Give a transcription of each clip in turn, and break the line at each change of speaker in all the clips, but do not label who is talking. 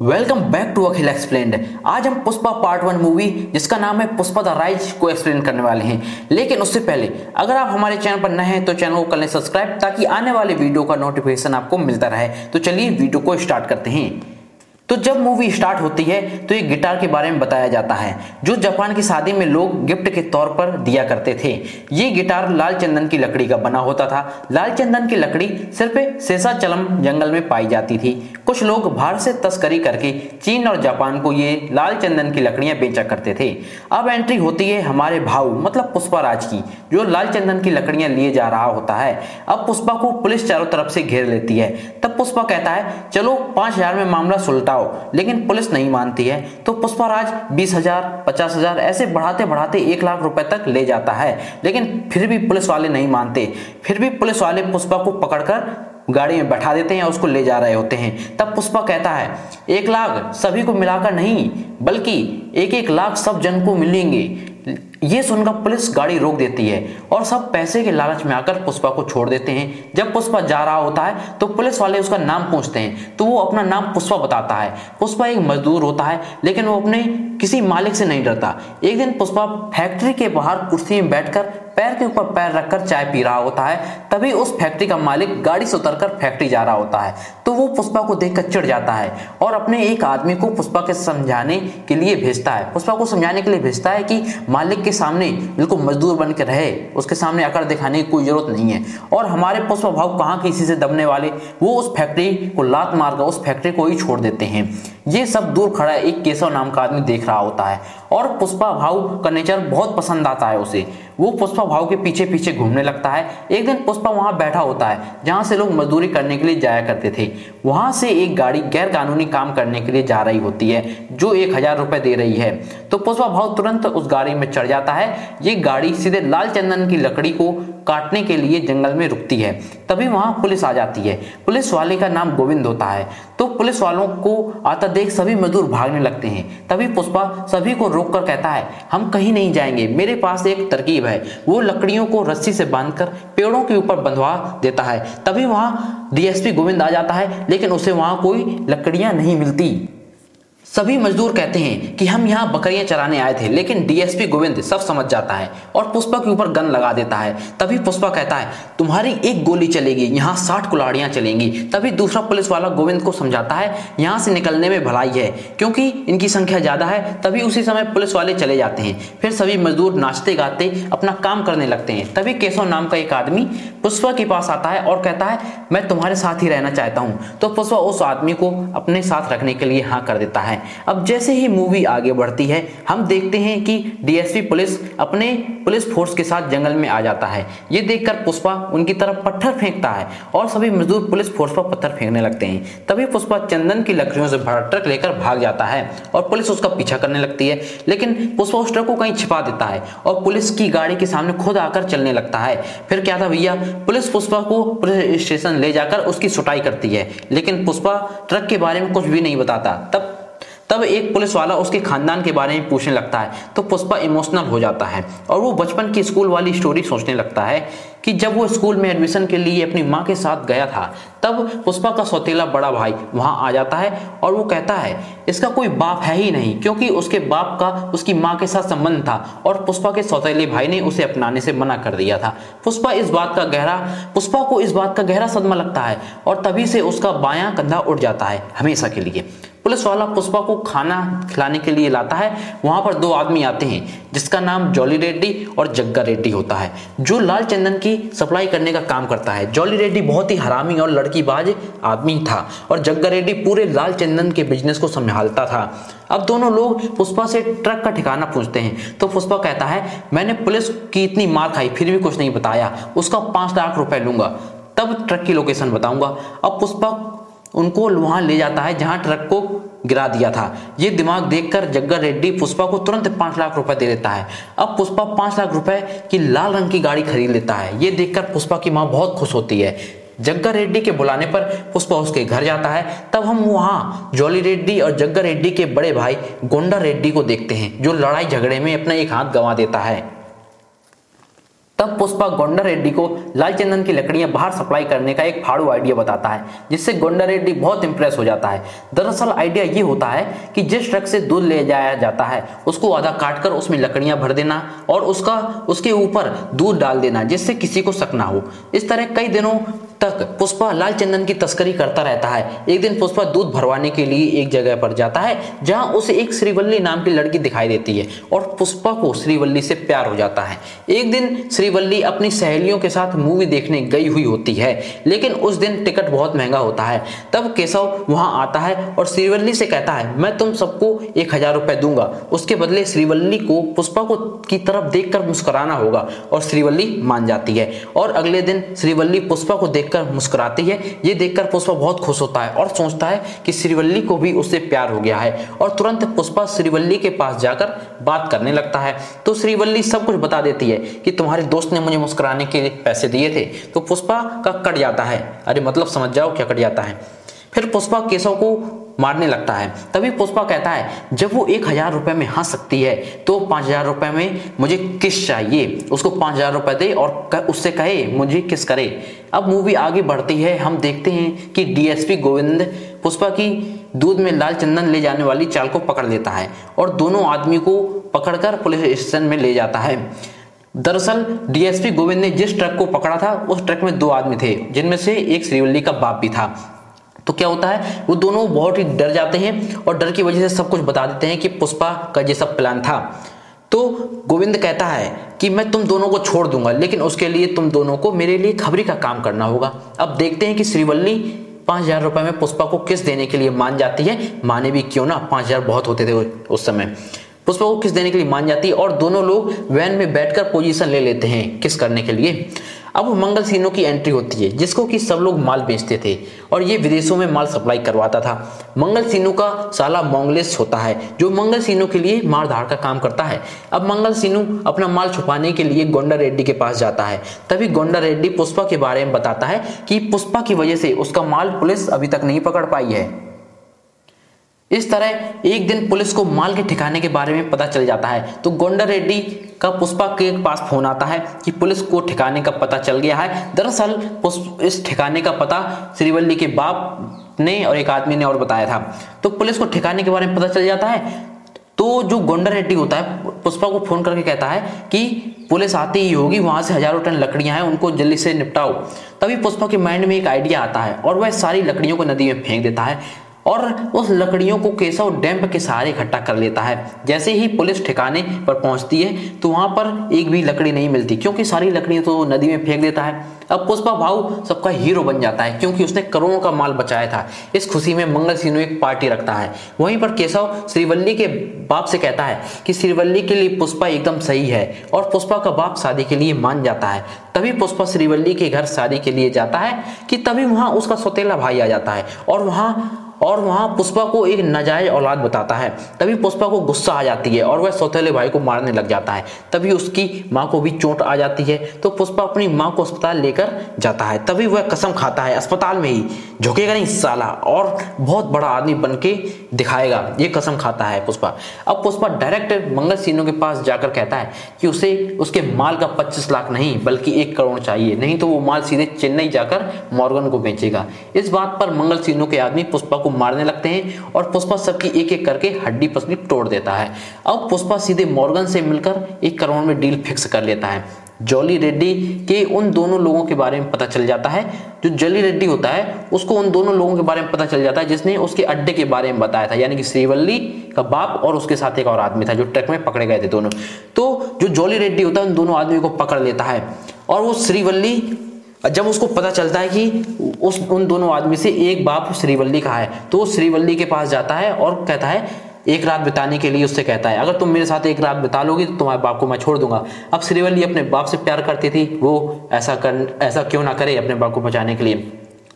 Welcome back to Akhil explain आज हम Pushpa part one movie जिसका नाम है पुष्पा द राइज, को एक्सप्लेन करने वाले हैं। लेकिन उससे पहले, अगर आप हमारे चैनल पर नए हैं तो चैनल को कर लें सब्सक्राइब ताकि आने वाले वीडियो का नोटिफिकेशन आपको मिलता रहे। तो चलिए वीडियो को स्टार्ट करते हैं। तो जब मूवी स्टार्ट होती है तो एक गिटार के बारे में बताया जाता है, जो जापान की शादी में लोग गिफ्ट के तौर पर दिया करते थे। ये गिटार लाल चंदन की लकड़ी का बना होता था। लाल चंदन की लकड़ी सिर्फ़ शेषाचलम जंगल में पाई जाती थी। कुछ लोग भारत से तस्करी करके चीन और जापान को ये लाल चंदन की लकड़ियाँ बेचा करते थे। अब एंट्री होती है हमारे भाव मतलब पुष्पा राज की, जो लाल चंदन की लकड़ियाँ लिए जा रहा होता है। अब पुष्पा को पुलिस चारों तरफ़ से घेर लेती है। तब पुष्पा कहता है, चलो, पाँच हज़ार में मामला सुलटाओ, लेकिन पुलिस नहीं मानती है। तो पुष्पाराज बीस हज़ार, पचास हज़ार, ऐसे बढ़ाते बढ़ाते एक लाख रुपए तक ले जाता है। लेकिन फिर भी पुलिस वाले नहीं मानते। फिर भी पुलिस वाले पुष्पा को पकड़कर गाड़ी में बैठा देते हैं, उसको ले जा रहे होते हैं। तब पुष्पा कहता है, एक लाख सभी को मिलाकर नहीं, बल्कि एक एक लाख सब जन को मिलेंगे। ये सुनकर पुलिस गाड़ी रोक देती है और सब पैसे के लालच में आकर पुष्पा को छोड़ देते हैं। जब पुष्पा जा रहा होता है तो पुलिस वाले उसका नाम पूछते हैं। तो वो अपना नाम पुष्पा बताता है। पुष्पा एक मजदूर होता है, लेकिन वो अपने किसी मालिक से नहीं डरता। एक दिन पुष्पा फैक्ट्री के बाहर कुर्सी में बैठकर पैर के ऊपर पैर रखकर चाय पी रहा होता है। तभी उस फैक्ट्री का मालिक गाड़ी से उतरकर फैक्ट्री जा रहा होता है। तो वो पुष्पा को देखकर चिढ़ जाता है और अपने एक आदमी को पुष्पा के समझाने के लिए भेजता है। पुष्पा को समझाने के लिए भेजता है कि मालिक के सामने बिल्कुल मजदूर बन के रहे, उसके सामने अकड़ दिखाने की कोई ज़रूरत नहीं है। और हमारे पुष्प भाव कहाँ किसी से दबने वाले, वो उस फैक्ट्री को लात मारकर उस फैक्ट्री को ही छोड़ देते हैं। ये सब दूर खड़ा एक केशव नाम का आदमी देख रहा होता है। और पुष्पा भाव का नेचर बहुत पसंद आता है उसे। वो पुष्पा भाव के पीछे पीछे घूमने लगता है। एक दिन पुष्पा वहाँ बैठा होता है, जहाँ से लोग मजदूरी करने के लिए जाया करते थे। वहाँ से एक गाड़ी गैर कानूनी काम करने के लिए जा रही होती है, जो एक हज़ार रुपए दे रही है। तो पुष्पा भाव तुरंत उस गाड़ी में चढ़ जाता है। ये गाड़ी सीधे लाल चंदन की लकड़ी को काटने के लिए जंगल में रुकती है। तभी वहाँ पुलिस आ जाती है। पुलिस वाले का नाम गोविंद होता है। तो पुलिस वालों को आता देख सभी मजदूर भागने लगते हैं। तभी पुष्पा सभी को रोक कर कहता है, हम कहीं नहीं जाएँगे। मेरे पास एक तरकीब है। वो लकड़ियों को रस्सी से बांधकर पेड़ों के ऊपर बंधवा देता है। तभी वहाँ डीएसपी गोविंद आ जाता है, लेकिन उसे वहाँ कोई लकड़ियाँ नहीं मिलती। सभी मजदूर कहते हैं कि हम यहाँ बकरियाँ चराने आए थे, लेकिन डीएसपी गोविंद सब समझ जाता है और पुष्पा के ऊपर गन लगा देता है। तभी पुष्पा कहता है, तुम्हारी एक गोली चलेगी, यहाँ साठ कुलाड़ियाँ चलेंगी। तभी दूसरा पुलिस वाला गोविंद को समझाता है, यहाँ से निकलने में भलाई है, क्योंकि इनकी संख्या ज़्यादा है, तभी उसी समय पुलिस वाले चले जाते हैं। फिर सभी मजदूर नाचते गाते अपना काम करने लगते हैं। तभी केशव नाम का एक आदमी पुष्पा के पास आता है और कहता है, मैं तुम्हारे साथ ही रहना चाहता हूँ। तो पुष्पा उस आदमी को अपने साथ रखने के लिए हाँ कर देता है। अब जैसे ही मूवी आगे बढ़ती है, हम देखते हैं कि डीएसपी पुलिस अपने पुलिस फोर्स के साथ जंगल में आ जाता है। ये देखकर पुष्पा उनकी तरफ़ पत्थर फेंकता है और सभी मजदूर पुलिस फोर्स पर पत्थर फेंकने लगते हैं। तभी पुष्पा चंदन की लकड़ियों से भरा ट्रक लेकर भाग जाता है और पुलिस उसका पीछा करने लगती है। लेकिन पुष्पा उस ट्रक को कहीं छिपा देता है और पुलिस की गाड़ी के सामने खुद आकर चलने लगता है। फिर क्या था भैया? पुलिस पुष्पा को पुलिस स्टेशन ले जाकर उसकी सुटाई करती है। लेकिन पुष्पा ट्रक के बारे में कुछ भी नहीं बताता। तब तब एक पुलिस वाला उसके खानदान के बारे में पूछने लगता है तो पुष्पा इमोशनल हो जाता है और वो बचपन की स्कूल वाली स्टोरी सोचने लगता है कि जब वो स्कूल में एडमिशन के लिए अपनी माँ के साथ गया था, तब पुष्पा का सौतेला बड़ा भाई वहाँ आ जाता है और वो कहता है, इसका कोई बाप है ही नहीं, क्योंकि उसके बाप का उसकी माँ के साथ संबंध था और पुष्पा के सौतेले भाई ने उसे अपनाने से मना कर दिया था। पुष्पा इस बात का गहरा, पुष्पा को इस बात का गहरा सदमा लगता है और तभी से उसका बायां कंधा उठ जाता है हमेशा के लिए। पुलिस वाला पुष्पा को खाना खिलाने के लिए लाता है। वहाँ पर दो आदमी आते हैं, जिसका नाम जॉली रेड्डी और जग्गा रेड्डी होता है, जो लाल चंदन की सप्लाई करने का काम करता है। जॉली रेड्डी बहुत ही हरामी और लड़कीबाज आदमी था और जग्गा रेड्डी पूरे लाल चंदन के बिज़नेस को संभालता था। अब दोनों लोग पुष्पा से ट्रक का ठिकाना पूछते हैं तो पुष्पा कहता है, मैंने पुलिस की इतनी मार खाई, फिर भी कुछ नहीं बताया। उसका पाँच लाख रुपए लूँगा। तब ट्रक की लोकेशन बताऊँगा। अब पुष्पा उनको वहाँ ले जाता है, जहाँ ट्रक को गिरा दिया था। ये दिमाग देखकर जग्गर रेड्डी पुष्पा को तुरंत पाँच लाख रुपए दे देता है। अब पुष्पा पाँच लाख रुपए की लाल रंग की गाड़ी खरीद लेता है। ये देखकर पुष्पा की माँ बहुत खुश होती है। जग्गा रेड्डी के बुलाने पर पुष्पा उसके घर जाता है। तब हम वहाँ जॉली रेड्डी और जग्गा रेड्डी के बड़े भाई गोंडा रेड्डी को देखते हैं, जो लड़ाई झगड़े में अपना एक हाथ गंवा देता है। तब पुष्पा गोंडा रेड्डी को लाल चंदन की लकड़ियाँ बाहर सप्लाई करने का एक फाड़ू आइडिया बताता है, जिससे गोंडा रेड्डी बहुत इंप्रेस हो जाता है। दरअसल आइडिया ये होता है कि जिस ट्रक से दूध ले जाया जाता है, उसको आधा काट कर उसमें लकड़ियाँ भर देना और उसका, उसके ऊपर दूध डाल देना, जिससे किसी को शक ना हो। इस तरह कई दिनों तक पुष्पा लाल चंदन की तस्करी करता रहता है। एक दिन पुष्पा दूध भरवाने के लिए एक जगह पर जाता है, जहाँ उसे एक श्रीवल्ली नाम की लड़की दिखाई देती है और पुष्पा को श्रीवल्ली से प्यार हो जाता है। एक दिन श्रीवल्ली अपनी सहेलियों के साथ मूवी देखने गई हुई होती है, लेकिन उस दिन टिकट बहुत महँगा होता है। तब केशव वहाँ आता है और श्रीवल्ली से कहता है, मैं तुम सबको एक हज़ार रुपए दूँगा। उसके बदले श्रीवल्ली को पुष्पा को की तरफ़ देखकर मुस्कुराना होगा। और श्रीवल्ली मान जाती है। और अगले दिन श्रीवल्ली पुष्पा को देख देखकर मुस्कुराती है। ये देखकर पुष्पा बहुत खुश होता है और सोचता है कि श्रीवल्ली को भी उससे प्यार हो गया है और तुरंत पुष्पा श्रीवल्ली के पास जाकर बात करने लगता है। तो श्रीवल्ली सब कुछ बता देती है कि तुम्हारे दोस्त ने मुझे मुस्कुराने के पैसे दिए थे। तो पुष्पा का कट जाता है। अरे मतलब समझ जाओ क्या कट जाता है। फिर पुष्पा केशव को मारने लगता है। तभी पुष्पा कहता है, जब वो एक हज़ार रुपए में हंस सकती है तो पाँच हज़ार रुपए में मुझे किस चाहिए? उसको पाँच हज़ार रुपए दे और उससे कहे, मुझे किस करे? अब मूवी आगे बढ़ती है। हम देखते हैं कि डीएसपी गोविंद पुष्पा की दूध में लाल चंदन ले जाने वाली चाल को पकड़ लेता है और दोनों आदमी को पकड़कर पुलिस स्टेशन में ले जाता है। दरअसल, डीएसपी गोविंद ने जिस ट्रक को पकड़ा था, उस ट्रक में दो आदमी थे, जिनमें से एक श्रीवल्ली का बाप भी था। तो क्या होता है, वो दोनों बहुत ही डर जाते हैं और डर की वजह से सब कुछ बता देते हैं कि पुष्पा का ये सब प्लान था। तो गोविंद कहता है कि मैं तुम दोनों को छोड़ दूँगा, लेकिन उसके लिए तुम दोनों को मेरे लिए खबरी का काम करना होगा। अब देखते हैं कि श्रीवल्ली पाँच हज़ार रुपए में पुष्पा को किस देने के लिए मान जाती है। माने भी क्यों ना, पाँच हज़ार बहुत होते थे उस समय। पुष्पा को किस देने के लिए मान जाती है और दोनों लोग वैन में बैठकर पोजीशन ले लेते हैं, किस करने के लिए। अब मंगल सीनो की एंट्री होती है, जिसको कि सब लोग माल बेचते थे और ये विदेशों में माल सप्लाई करवाता था। मंगल सीनो का साला मोंगलेस होता है, जो मंगल सीनो के लिए मारधार का काम करता है। अब मंगल सीनू अपना माल छुपाने के लिए गोंडा रेड्डी के पास जाता है। तभी गोंडा रेड्डी पुष्पा के बारे में बताता है कि पुष्पा की वजह से उसका माल पुलिस अभी तक नहीं पकड़ पाई है। इस तरह एक दिन पुलिस को माल के ठिकाने के बारे में पता चल जाता है। तो गोंडा रेड्डी का पुष्पा के पास फ़ोन आता है कि पुलिस को ठिकाने का पता चल गया है। दरअसल इस ठिकाने का पता श्रीवल्ली के बाप ने और एक आदमी ने और बताया था। तो पुलिस को ठिकाने के बारे में पता चल जाता है। तो जो गोंडा रेड्डी होता है, पुष्पा को फ़ोन करके कहता है कि पुलिस आती ही होगी, वहाँ से हज़ारों टन लकड़ियाँ हैं, उनको जल्दी से निपटाओ। तभी पुष्पा के माइंड में एक आइडिया आता है और वह सारी लकड़ियों को नदी में फेंक देता है। और उस लकड़ियों को केशव डैम्प के सहारे इकट्ठा कर लेता है। जैसे ही पुलिस ठिकाने पर पहुँचती है तो वहाँ पर एक भी लकड़ी नहीं मिलती, क्योंकि सारी लकड़ियाँ तो नदी में फेंक देता है। अब पुष्पा भाव सबका हीरो बन जाता है, क्योंकि उसने करोड़ों का माल बचाया था। इस खुशी में मंगल सिन्हू एक पार्टी रखता है। वहीं पर केशव श्रीवल्ली के बाप से कहता है कि श्रीवल्ली के लिए पुष्पा एकदम सही है और पुष्पा का बाप शादी के लिए मान जाता है। तभी पुष्पा श्रीवल्ली के घर शादी के लिए जाता है, कि तभी वहाँ उसका सौतेला भाई आ जाता है और वहाँ और वहाँ पुष्पा को एक नाजायज औलाद बताता है। तभी पुष्पा को गुस्सा आ जाती है और वह सौतेले भाई को मारने लग जाता है। तभी उसकी माँ को भी चोट आ जाती है। तो पुष्पा अपनी माँ को अस्पताल लेकर जाता है। तभी वह कसम खाता है अस्पताल में ही। झुकेगा नहीं साला और बहुत बड़ा आदमी बन के दिखाएगा। ये कसम खाता है पुष्पा। अब पुष्पा डायरेक्ट मंगल सीनों के पास जाकर कहता है कि उसे, उसके माल का पच्चीस लाख नहीं, बल्कि एक करोड़ चाहिए। नहीं तो वो माल सीधे चेन्नई जाकर मॉर्गन को बेचेगा। इस बात पर मंगल सीनों के आदमी पुष्पा को मारने लगते हैं और पुष्पा सबकी एक एक करके हड्डी पसली तोड़ देता है। अब पुष्पा सीधे मॉर्गन से मिलकर एक करोड़ में डील फिक्स कर लेता है। जॉली रेड्डी के उन दोनों लोगों के बारे में पता चल जाता है। जो जॉली रेड्डी होता है, उसको उन दोनों लोगों के बारे में पता चल जाता है, जिसने उसके अड्डे के बारे में बताया था, यानी कि श्रीवल्ली का बाप और उसके साथ एक और आदमी था जो ट्रक में पकड़े गए थे दोनों। तो जो जॉली रेड्डी होता है, उन दोनों आदमी को पकड़ लेता है। और वो श्रीवल्ली जब उसको पता चलता है कि उस, उन दोनों आदमी से एक बाप श्रीवल्ली का है तो वो श्रीवल्ली के पास जाता है और कहता है, एक रात बिताने के लिए उससे कहता है। अगर तुम मेरे साथ एक रात बिता लोगी तो तुम्हारे बाप को मैं छोड़ दूँगा। अब श्रीवल्ली अपने बाप से प्यार करती थी, वो ऐसा कर, ऐसा क्यों ना करे अपने बाप को बचाने के लिए?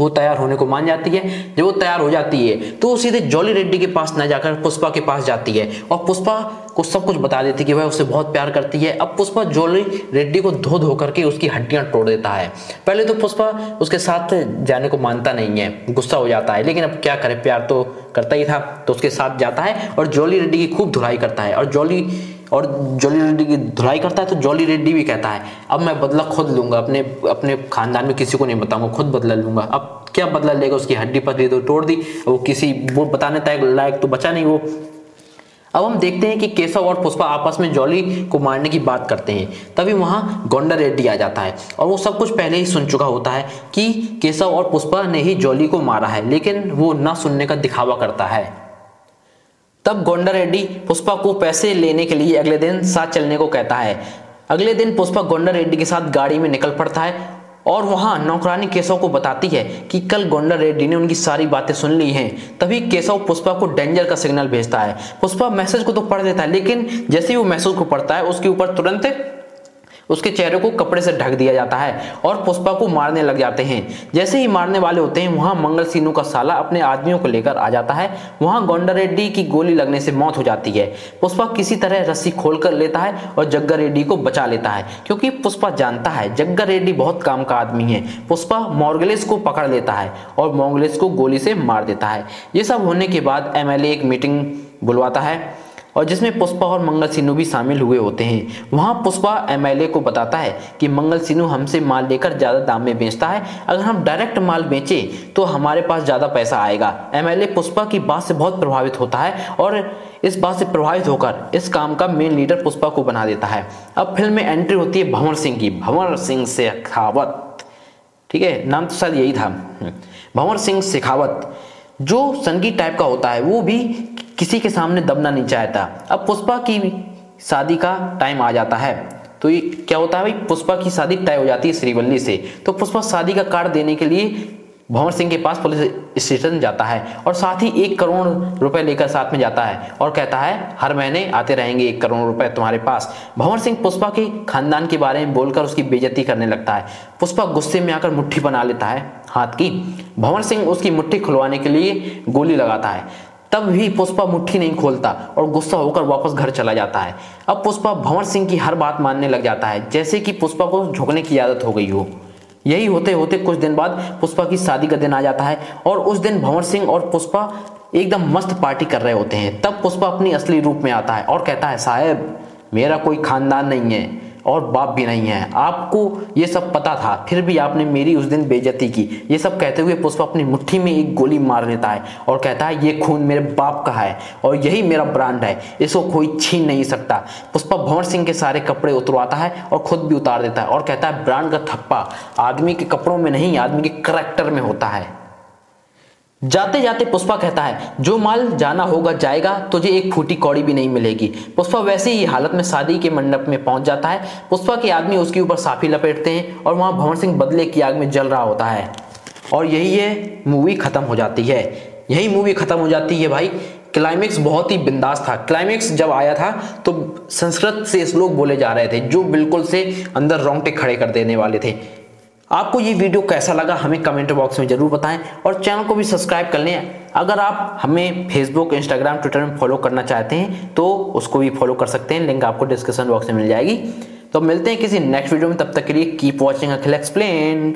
वो तैयार होने को मान जाती है। जब वो तैयार हो जाती है तो वो सीधे जॉली रेड्डी के पास न जाकर पुष्पा के पास जाती है और पुष्पा को सब कुछ बता देती है कि वह उससे बहुत प्यार करती है। अब पुष्पा जॉली रेड्डी को धो धो करके उसकी हड्डियाँ तोड़ देता है। पहले तो पुष्पा उसके साथ जाने को मानता नहीं है, गुस्सा हो जाता है, लेकिन अब क्या करे, प्यार तो करता ही था तो उसके साथ जाता है और जॉली रेड्डी की खूब धुलाई करता है और जॉली और जॉली रेड्डी की धुलाई करता है तो जॉली रेड्डी भी कहता है, अब मैं बदला खुद लूँगा, अपने अपने खानदान में किसी को नहीं बताऊँगा, खुद बदला लूँगा। अब क्या बदला लेगा, उसकी हड्डी पतली तो तोड़ दी, वो किसी, वो बताने तक लायक तो बचा नहीं वो। अब हम देखते हैं कि केशव और पुष्पा आपस में जॉली को मारने की बात करते हैं। तभी वहाँ गोंडा रेड्डी आ जाता है और वो सब कुछ पहले ही सुन चुका होता है कि केशव और पुष्पा ने ही जॉली को मारा है, लेकिन वो ना सुनने का दिखावा करता है। तब गोंडा रेड्डी पुष्पा को पैसे लेने के लिए अगले दिन साथ चलने को कहता है। अगले दिन पुष्पा गोंडा रेड्डी के साथ गाड़ी में निकल पड़ता है और वहाँ नौकरानी केशव को बताती है कि कल गोंडा रेड्डी ने उनकी सारी बातें सुन ली हैं। तभी केशव पुष्पा को डेंजर का सिग्नल भेजता है। पुष्पा मैसेज को तो पढ़ देता है, लेकिन जैसे ही वो मैसेज को पढ़ता है, उसके ऊपर तुरंत उसके चेहरे को कपड़े से ढक दिया जाता है और पुष्पा को मारने लग जाते हैं। जैसे ही मारने वाले होते हैं, वहाँ मंगल सीनू का साला अपने आदमियों को लेकर आ जाता है। वहाँ गोंडा रेड्डी की गोली लगने से मौत हो जाती है। पुष्पा किसी तरह रस्सी खोल कर लेता है और जग्गा रेड्डी को बचा लेता है, क्योंकि पुष्पा जानता है जग्गा रेड्डी बहुत काम का आदमी है। पुष्पा मॉर्गलिस को पकड़ लेता है और मॉर्गलिस को गोली से मार देता है। ये सब होने के बाद एमएलए एक मीटिंग बुलवाता है। और जिसमें पुष्पा और मंगल सिन्नू भी शामिल हुए होते हैं। वहाँ पुष्पा एमएलए को बताता है कि मंगल सिन्नू हमसे माल लेकर ज़्यादा दाम में बेचता है। अगर हम डायरेक्ट माल बेचे तो हमारे पास ज़्यादा पैसा आएगा। एमएलए पुष्पा की बात से बहुत प्रभावित होता है और इस बात से प्रभावित होकर इस काम का मेन लीडर पुष्पा को बना देता है। अब फ़िल्म में एंट्री होती है भंवर सिंह की। भंवर सिंह शेखावत। ठीक है, नाम तो शायद यही था। भंवर सिंह शेखावत। जो संगीत टाइप का होता है, वो भी किसी के सामने दबना नहीं चाहता। अब पुष्पा की शादी का टाइम आ जाता है। तो ये क्या होता है भाई? पुष्पा की शादी तय हो जाती है श्रीवल्ली से। तो पुष्पा शादी का कार्ड देने के लिए भंवर सिंह के पास पुलिस स्टेशन जाता है और साथ ही एक करोड़ रुपए लेकर साथ में जाता है और कहता है, हर महीने आते रहेंगे एक करोड़ रुपए तुम्हारे पास। भंवर सिंह पुष्पा के खानदान के बारे में बोलकर उसकी बेजती करने लगता है। पुष्पा गुस्से में आकर मुट्ठी बना लेता है हाथ की। भंवर सिंह उसकी मुट्ठी खुलवाने के लिए गोली लगाता है। तब भी पुष्पा मुट्ठी नहीं खोलता और गुस्सा होकर वापस घर चला जाता है। अब पुष्पा भंवर सिंह की हर बात मानने लग जाता है, जैसे कि पुष्पा को झुकने की आदत हो गई हो। यही होते होते कुछ दिन बाद पुष्पा की शादी का दिन आ जाता है और उस दिन भंवर सिंह और पुष्पा एकदम मस्त पार्टी कर रहे होते हैं। तब पुष्पा अपनी असली रूप में आता है और कहता है, साहेब, मेरा कोई खानदान नहीं है। और बाप भी नहीं है। आपको ये सब पता था, फिर भी आपने मेरी उस दिन बेजती की। ये सब कहते हुए पुष्पा अपनी मुट्ठी में एक गोली मार लेता है और कहता है, ये खून मेरे बाप का है और यही मेरा ब्रांड है, इसको कोई छीन नहीं सकता। पुष्पा भंवर सिंह के सारे कपड़े उतरवाता है और खुद भी उतार देता है और कहता है, ब्रांड का थप्पा, आदमी के कपड़ों में नहीं, आदमी के करेक्टर में होता है। जाते जाते पुष्पा कहता है, जो माल जाना होगा जाएगा, तुझे एक फूटी कौड़ी भी नहीं मिलेगी। पुष्पा वैसे ही हालत में शादी के मंडप में पहुँच जाता है। पुष्पा के आदमी उसके ऊपर साफी लपेटते हैं और वहाँ भंवर सिंह बदले की आग में जल रहा होता है। और यही ये मूवी खत्म हो जाती है। यही मूवी खत्म हो जाती है भाई। क्लाइमेक्स बहुत ही बिंदास था। क्लाइमेक्स जब आया था तो संस्कृत से श्लोक बोले जा रहे थे, जो बिल्कुल से अंदर रोंगटे खड़े कर देने वाले थे। आपको ये वीडियो कैसा लगा हमें कमेंट बॉक्स में ज़रूर बताएँ और चैनल को भी सब्सक्राइब कर लें। अगर आप हमें फेसबुक इंस्टाग्राम ट्विटर में फॉलो करना चाहते हैं तो उसको भी फॉलो कर सकते हैं। लिंक आपको डिस्क्रिप्शन बॉक्स में मिल जाएगी। तो मिलते हैं किसी नेक्स्ट वीडियो में। तब तक के लिए कीप वॉचिंग अखिल एक्सप्लेन